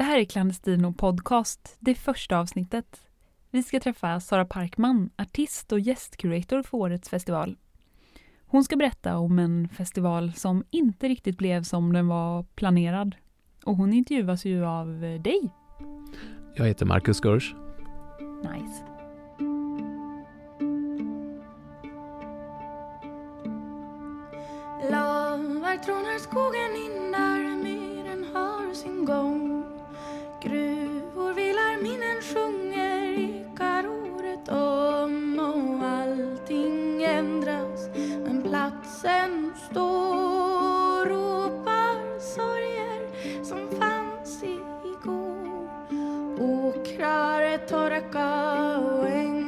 Det här är Clandestino Podcast, det första avsnittet. Vi ska träffa Sara Parkman, artist och gästkurator för årets festival. Hon ska berätta om en festival som inte riktigt blev som den var planerad. Och hon intervjuas ju av dig. Jag heter Marcus Gurs. Nice. try to torka away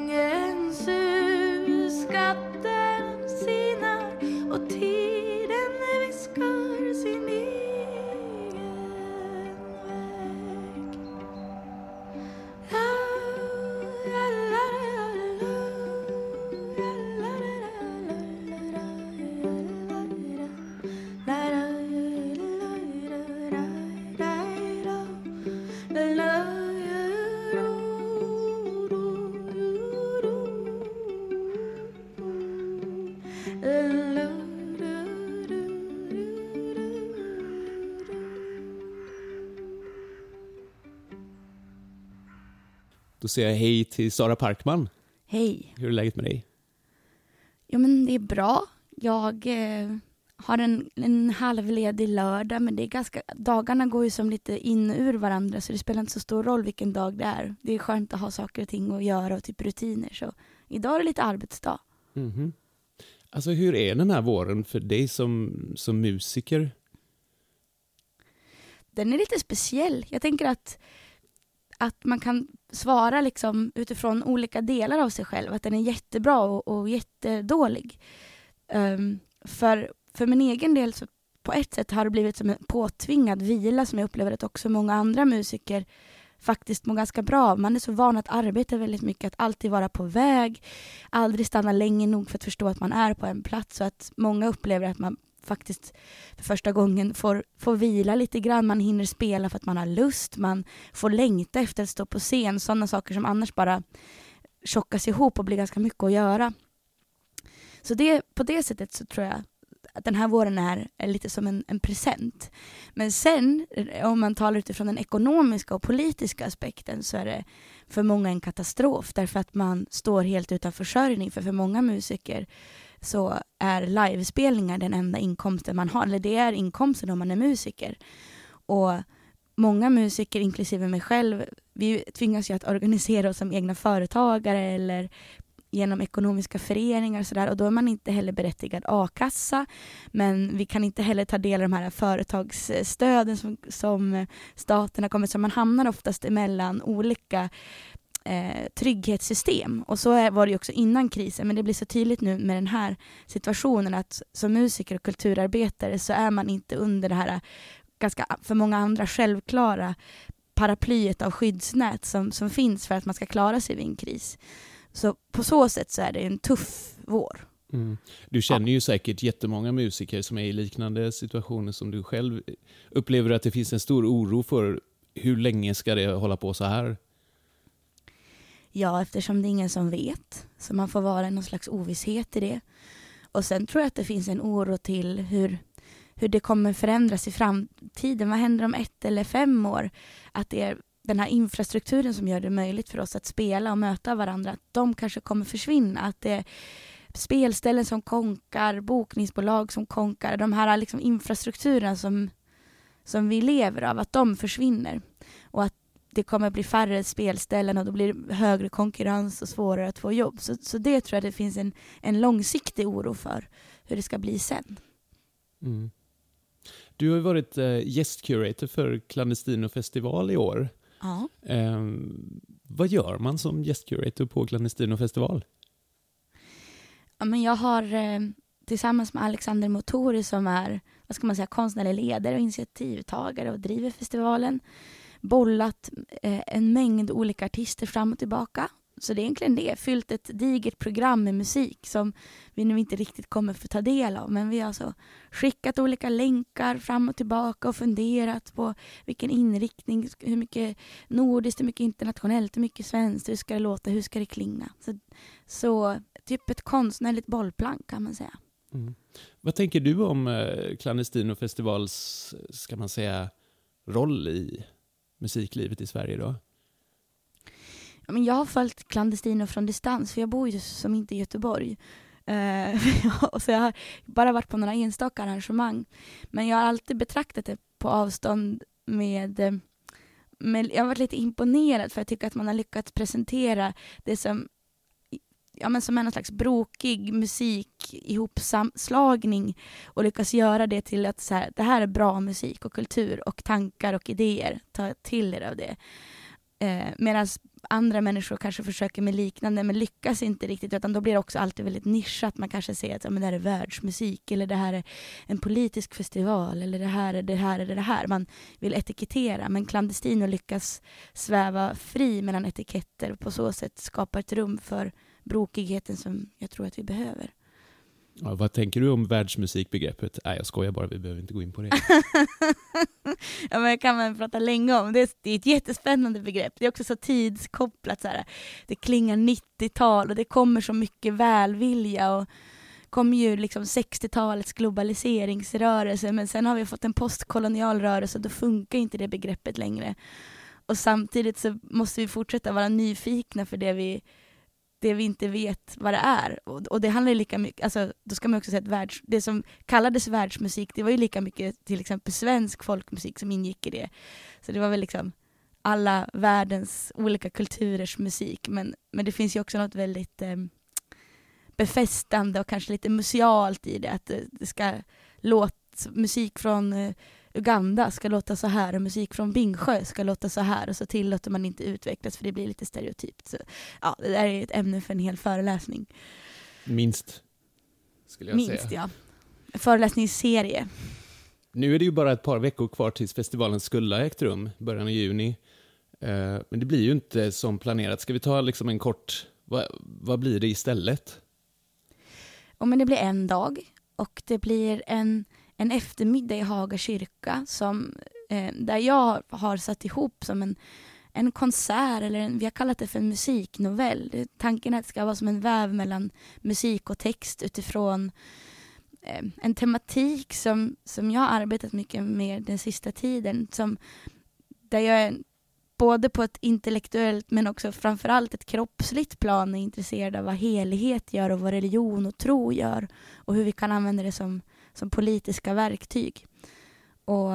Jag hej till Sara Parkman. Hej. Hur är läget med dig? Jo men det är bra. Jag eh, har en, en halvledig lördag men det är ganska, dagarna går ju som lite in och ur varandra så det spelar inte så stor roll vilken dag det är. Det är skönt att ha saker och ting att göra och typ rutiner så idag är det lite arbetsdag. Mhm. Alltså hur är den här våren för dig som, som musiker? Den är lite speciell. Jag tänker att, att man kan svara liksom utifrån olika delar av sig själv. Att den är jättebra och, och jättedålig. Um, för, för min egen del så på ett sätt har det blivit som en påtvingad vila som jag upplever att också många andra musiker faktiskt mår ganska bra av. Man är så van att arbeta väldigt mycket, att alltid vara på väg, aldrig stanna länge nog för att förstå att man är på en plats. Så att många upplever att man faktiskt för första gången får, får vila lite grann. Man hinner spela för att man har lust, man får längta efter att stå på scen. Sådana saker som annars bara tjockas ihop och blir ganska mycket att göra. Så det, på det sättet så tror jag att den här våren är, är lite som en, en present. Men sen, om man talar utifrån den ekonomiska och politiska aspekten så är det för många en katastrof därför att man står helt utan försörjning. För för många musiker så är livespelningar den enda inkomsten man har, eller det är inkomsten om man är musiker. Och många musiker, inklusive mig själv, vi tvingas ju att organisera oss som egna företagare eller genom ekonomiska föreningar och sådär. Och då är man inte heller berättigad a-kassa. Men vi kan inte heller ta del av de här företagsstöden som, som staten har kommit. Så man hamnar oftast emellan olika eh, trygghetssystem och så var det också innan krisen men det blir så tydligt nu med den här situationen att som musiker och kulturarbetare så är man inte under det här eh, ganska för många andra självklara paraplyet av skyddsnät som, som finns för att man ska klara sig vid en kris. Så på så sätt så är det en tuff vår. Mm. Du känner ju säkert jättemånga musiker som är i liknande situationer som du själv. Upplever du att det finns en stor oro för hur länge ska det hålla på så här? Ja, eftersom det är ingen som vet. Så man får vara i någon slags ovisshet i det. Och sen tror jag att det finns en oro till hur, hur det kommer förändras i framtiden. Vad händer om ett eller fem år? Att det är den här infrastrukturen som gör det möjligt för oss att spela och möta varandra, att de kanske kommer försvinna. Att det är spelställen som konkar, bokningsbolag som konkar, de här liksom infrastrukturerna som, som vi lever av, att de försvinner. Det kommer bli färre spelställen och då blir det högre konkurrens och svårare att få jobb. Så, så det tror jag det finns en, en långsiktig oro för hur det ska bli sen. Mm. Du har ju varit eh, gästcurator för Clandestino festival i år. Ja. Eh, vad gör man som gästcurator på Clandestino festival? Ja, men jag har eh, tillsammans med Alexander Motori som är vad ska man säga, konstnärlig ledare och initiativtagare och driver festivalen bollat eh, en mängd olika artister fram och tillbaka så det är egentligen det, fyllt ett digert program med musik som vi nu inte riktigt kommer få ta del av. Men vi har alltså skickat olika länkar fram och tillbaka och funderat på vilken inriktning, hur mycket nordiskt, hur mycket internationellt, hur mycket svenskt, hur ska det låta, hur ska det klinga? Så, så typ ett konstnärligt bollplank kan man säga. Mm. Vad tänker du om eh, Clandestino Festivals, ska man säga, roll i musiklivet i Sverige då? Ja, men jag har följt Clandestino från distans, för jag bor ju som inte i Göteborg. Uh, så jag har bara varit på några enstaka arrangemang. Men jag har alltid betraktat det på avstånd med, eh, med jag har varit lite imponerad för jag tycker att man har lyckats presentera det som ja, men som en slags brokig musik ihopslagning och lyckas göra det till att så här, det här är bra musik och kultur och tankar och idéer. Ta till er av det. Eh, Medan andra människor kanske försöker med liknande men lyckas inte riktigt utan då blir det också alltid väldigt nischat. Man kanske säger att ja, men det här är världsmusik eller det här är en politisk festival eller det här är det här är det här. Man vill etikettera men Clandestino lyckas sväva fri mellan etiketter och på så sätt skapa ett rum för brokigheten som jag tror att vi behöver. Ja, vad tänker du om världsmusikbegreppet? Nej, jag skojar bara, vi behöver inte gå in på det. ja, men det kan man prata länge om. Det är, det är ett jättespännande begrepp. Det är också så tidskopplat. Så här. Det klingar 90-tal och det kommer så mycket välvilja. Och kommer ju liksom 60-talets globaliseringsrörelse men sen har vi fått en postkolonial rörelse och då funkar inte det begreppet längre. Och samtidigt så måste vi fortsätta vara nyfikna för det vi det vi inte vet vad det är. Och, och det handlar lika mycket, alltså, då ska man också säga att världs, det som kallades världsmusik, det var ju lika mycket till exempel svensk folkmusik som ingick i det. Så det var väl liksom alla världens olika kulturers musik. Men, men det finns ju också något väldigt eh, befästande och kanske lite musealt i det, att det, det ska låta musik från eh, Uganda ska låta så här och musik från Bingsjö ska låta så här och så tillåter man inte utvecklas för det blir lite stereotypt. Så, ja, det där är ett ämne för en hel föreläsning. Minst, skulle jag Minst, säga. ja. Föreläsningsserie. Nu är det ju bara ett par veckor kvar tills festivalen skulle ha ägt rum, början av juni. Eh, men det blir ju inte som planerat. Ska vi ta liksom en kort, vad, vad blir det istället? Ja, men det blir en dag och det blir en en eftermiddag i Haga kyrka som, eh, där jag har satt ihop som en, en konsert, eller en, vi har kallat det för en musiknovell. Tanken är att det ska vara som en väv mellan musik och text utifrån eh, en tematik som, som jag har arbetat mycket med den sista tiden. Som, där jag är både på ett intellektuellt men också framförallt ett kroppsligt plan är intresserad av vad helighet gör och vad religion och tro gör och hur vi kan använda det som som politiska verktyg. Och,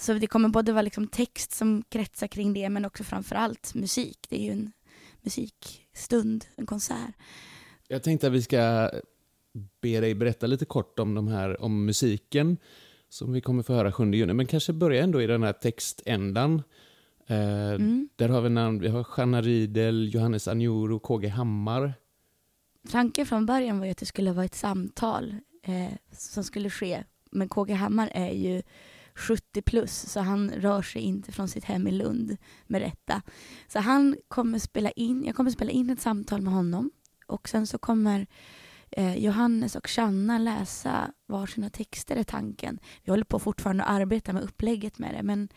så det kommer både vara liksom text som kretsar kring det men också framförallt musik. Det är ju en musikstund, en konsert. Jag tänkte att vi ska be dig berätta lite kort om, de här, om musiken som vi kommer få höra 7 juni. Men kanske börja ändå i den här textändan. Eh, mm. Där har vi namn, vi har Shanna Riedel, Johannes Anjuro, KG Hammar. Tanken från början var ju att det skulle vara ett samtal eh, som skulle ske. Men KG Hammar är ju 70 plus, så han rör sig inte från sitt hem i Lund med rätta. Så han kommer spela in, jag kommer spela in ett samtal med honom och sen så kommer eh, Johannes och Shanna läsa varsina texter är tanken. Vi håller på fortfarande att arbeta med upplägget med det men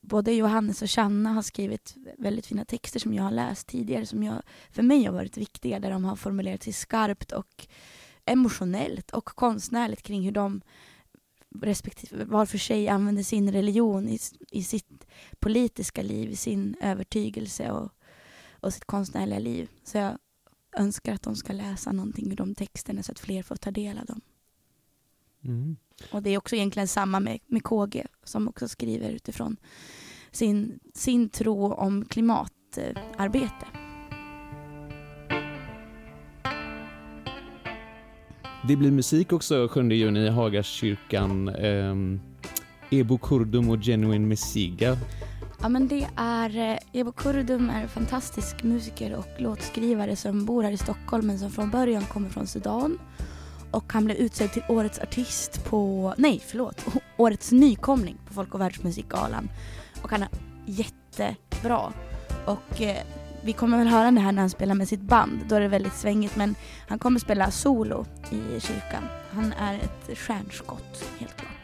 både Johannes och Shanna har skrivit väldigt fina texter som jag har läst tidigare som jag, för mig har varit viktiga där de har formulerat sig skarpt och emotionellt och konstnärligt kring hur de respektive var för sig använder sin religion i, i sitt politiska liv, i sin övertygelse och, och sitt konstnärliga liv. Så jag önskar att de ska läsa någonting ur de texterna så att fler får ta del av dem. Mm. Och det är också egentligen samma med, med KG som också skriver utifrån sin, sin tro om klimatarbete. Det blir musik också 7 juni i Hagakyrkan. Eh, Ebo Kurdum och Genuine Messiga. Ja men det är, eh, Ebo Kurdum är en fantastisk musiker och låtskrivare som bor här i Stockholm men som från början kommer från Sudan. Och han blev utsedd till Årets artist på, nej förlåt, Årets nykomling på Folk och världsmusikgalan. Och han är jättebra. Och eh, vi kommer väl höra det här när han spelar med sitt band, då är det väldigt svängigt men han kommer spela solo i kyrkan. Han är ett stjärnskott, helt klart.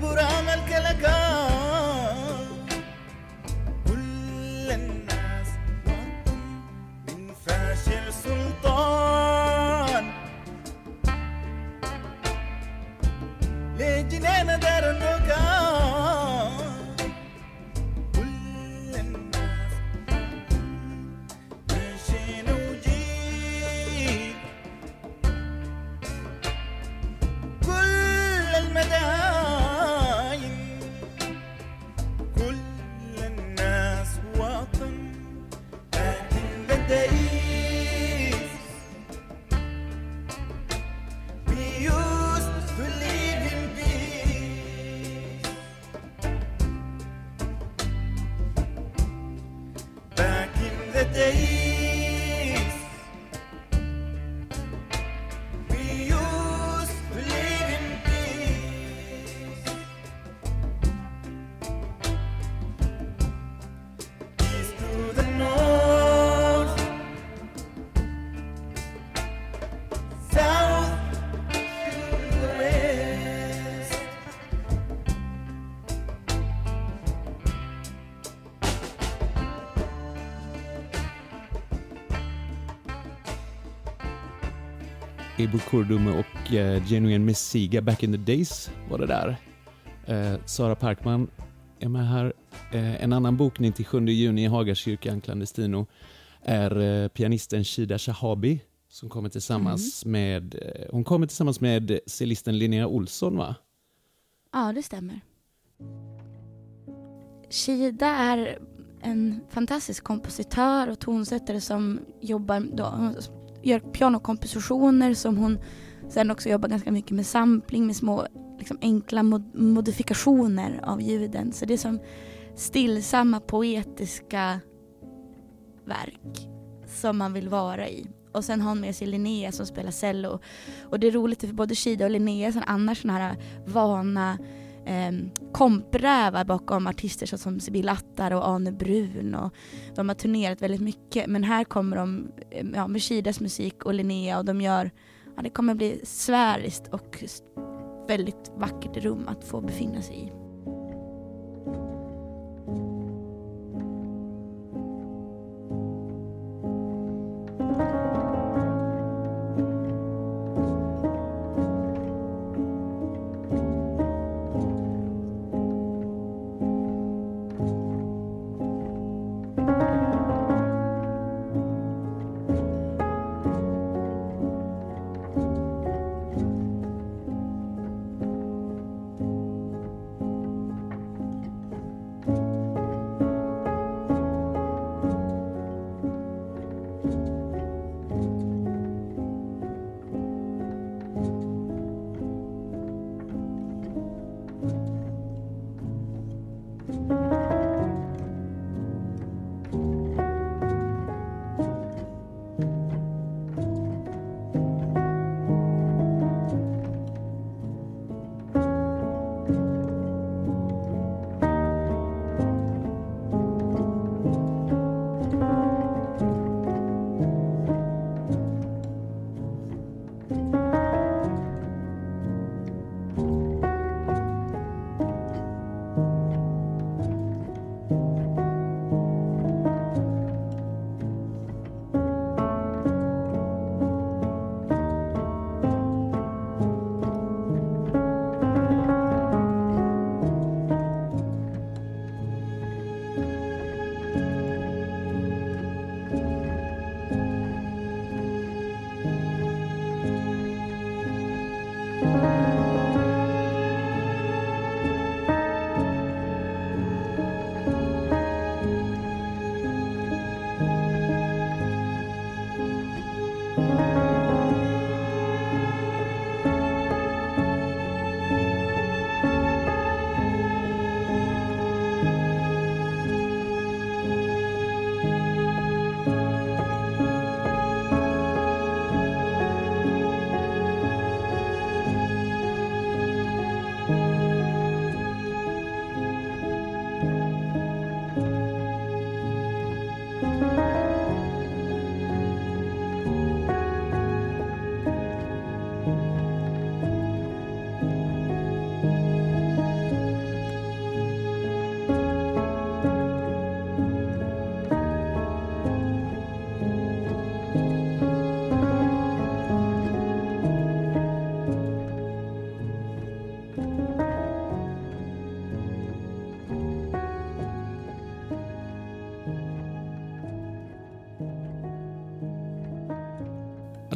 Buram el que le cae. Abel Kurdume och eh, Genuine Messiga Back in the Days var det där. Eh, Sara Parkman är med här. Eh, en annan bokning till 7 juni i Hagakyrkan Clandestino är eh, pianisten Shida Shahabi som kommer tillsammans med eh, hon kommer tillsammans med cellisten Linnea Olsson va? Ja, det stämmer. Shida är en fantastisk kompositör och tonsättare som jobbar då, gör pianokompositioner som hon sen också jobbar ganska mycket med sampling med små liksom, enkla mod modifikationer av ljuden. Så det är som stillsamma poetiska verk som man vill vara i. Och sen har hon med sig Linnea som spelar cello. Och det är roligt för både Shida och Linnea är annars såna här vana eh, komprävar bakom artister som Sibylla Attar och Ane Brun. Och de har turnerat väldigt mycket men här kommer de ehm, ja, med Shidas musik och Linnea och de gör, ja det kommer bli sfäriskt och väldigt vackert rum att få befinna sig i.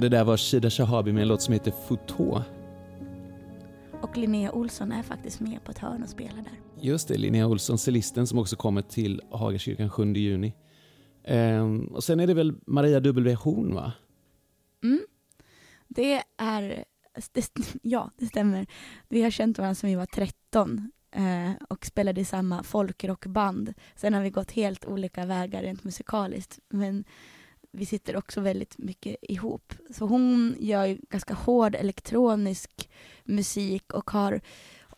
det där var Shida Shahabi med en låt som heter Foto. Och Linnea Olsson är faktiskt med på ett hörn och spelar där. Just det, Linnea Olsson, cellisten som också kommer till Hagakyrkan 7 juni. Ehm, och sen är det väl Maria W Horn va? Mm. Det är, det, ja det stämmer. Vi har känt varandra sedan vi var 13 eh, och spelade i samma folkrockband. Sen har vi gått helt olika vägar rent musikaliskt. Men vi sitter också väldigt mycket ihop. Så hon gör ju ganska hård elektronisk musik och har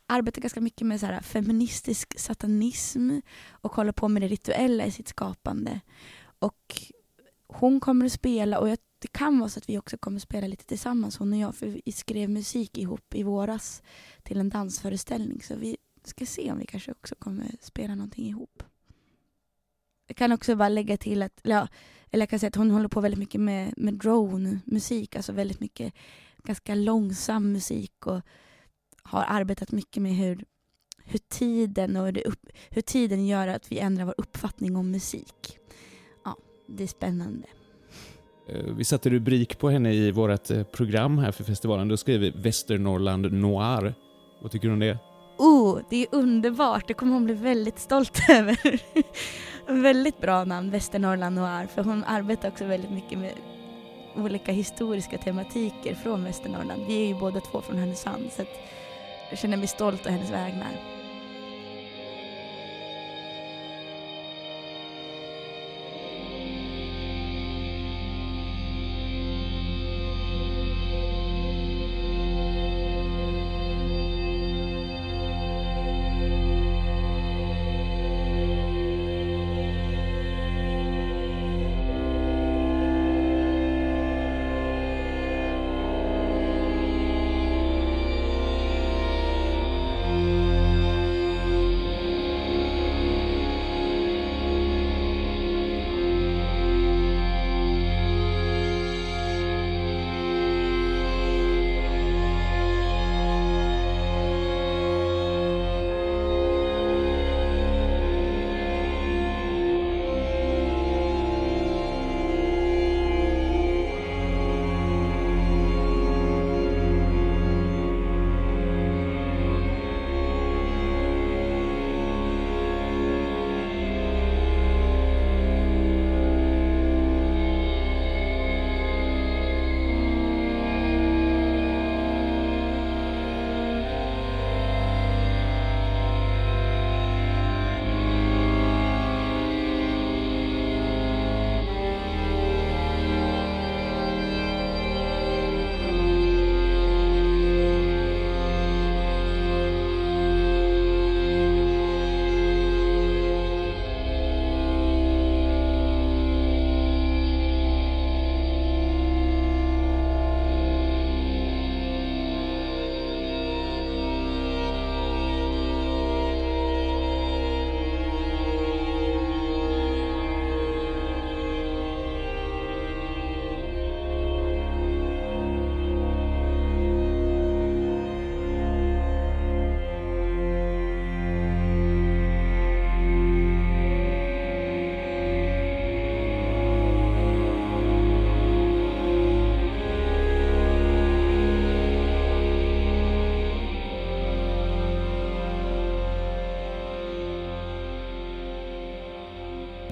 arbetat ganska mycket med så här feministisk satanism och håller på med det rituella i sitt skapande. Och hon kommer att spela och jag, det kan vara så att vi också kommer att spela lite tillsammans hon och jag för vi skrev musik ihop i våras till en dansföreställning så vi ska se om vi kanske också kommer spela någonting ihop. Jag kan också bara lägga till att, ja, eller jag kan säga att hon håller på väldigt mycket med, med drone-musik, alltså väldigt mycket ganska långsam musik och har arbetat mycket med hur, hur, tiden, och upp, hur tiden gör att vi ändrar vår uppfattning om musik. Ja, det är spännande. Eh, Vi satte rubrik på henne i vårt eh, program här för festivalen. Då skrev vi Västernorrland Noir. Vad tycker du om det? Oh, det är underbart, det kommer hon bli väldigt stolt över väldigt bra namn, Västernorrland Noir, för hon arbetar också väldigt mycket med olika historiska tematiker från Västernorrland. Vi är ju båda två från Härnösand så att jag känner mig stolt å hennes vägnar.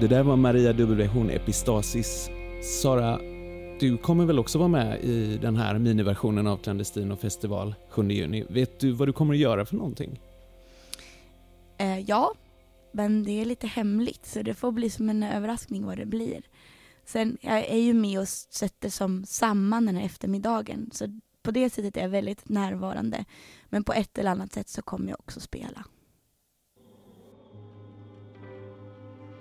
Det där var Maria W. Horn Epistasis. Sara, du kommer väl också vara med i den här miniversionen av Clandestino festival 7 juni. Vet du vad du kommer att göra för någonting? Eh, ja, men det är lite hemligt så det får bli som en överraskning vad det blir. Sen, jag är ju med och sätter som samman den här eftermiddagen så på det sättet är jag väldigt närvarande. Men på ett eller annat sätt så kommer jag också spela.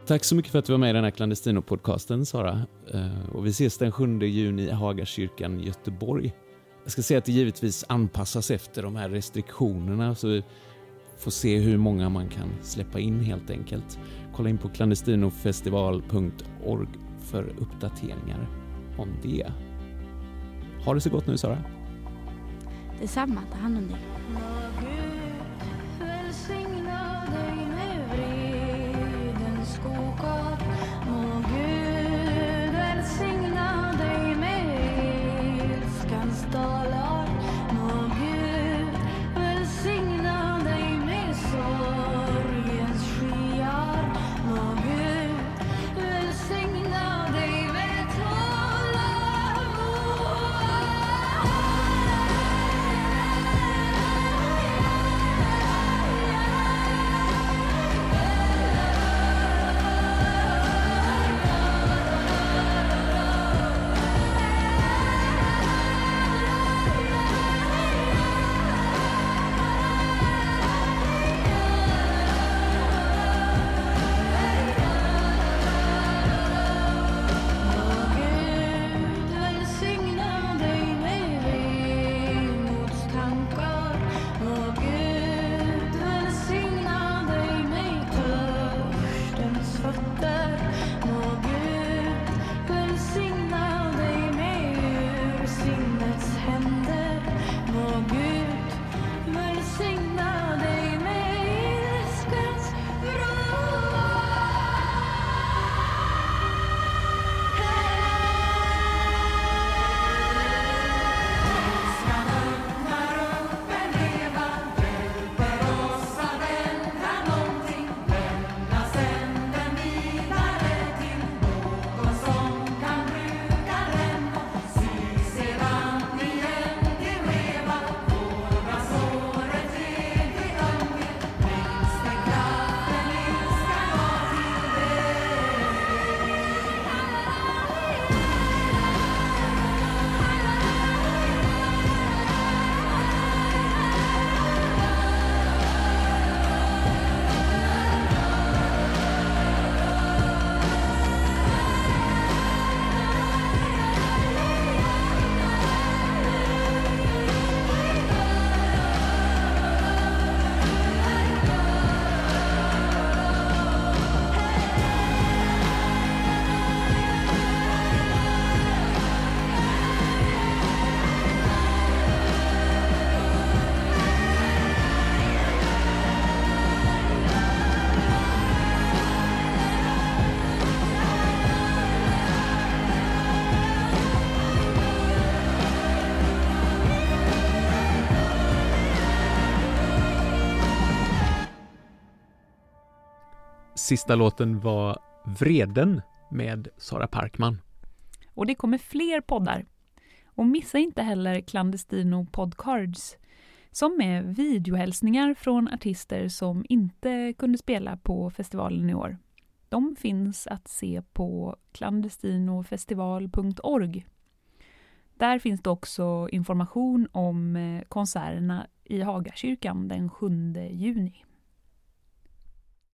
Tack så mycket för att du var med i den här Clandestino-podcasten, Sara. Eh, och vi ses den 7 juni i Hagakyrkan i Göteborg. Jag ska säga att det givetvis anpassas efter de här restriktionerna, så vi får se hur många man kan släppa in helt enkelt. Kolla in på clandestinofestival.org för uppdateringar om det. Ha det så gott nu, Sara. Detsamma, ta hand om dig. Sista låten var Vreden med Sara Parkman. Och det kommer fler poddar. Och missa inte heller Clandestino Podcards som är videohälsningar från artister som inte kunde spela på festivalen i år. De finns att se på clandestinofestival.org. Där finns det också information om eh, konserterna i Hagakyrkan den 7 juni.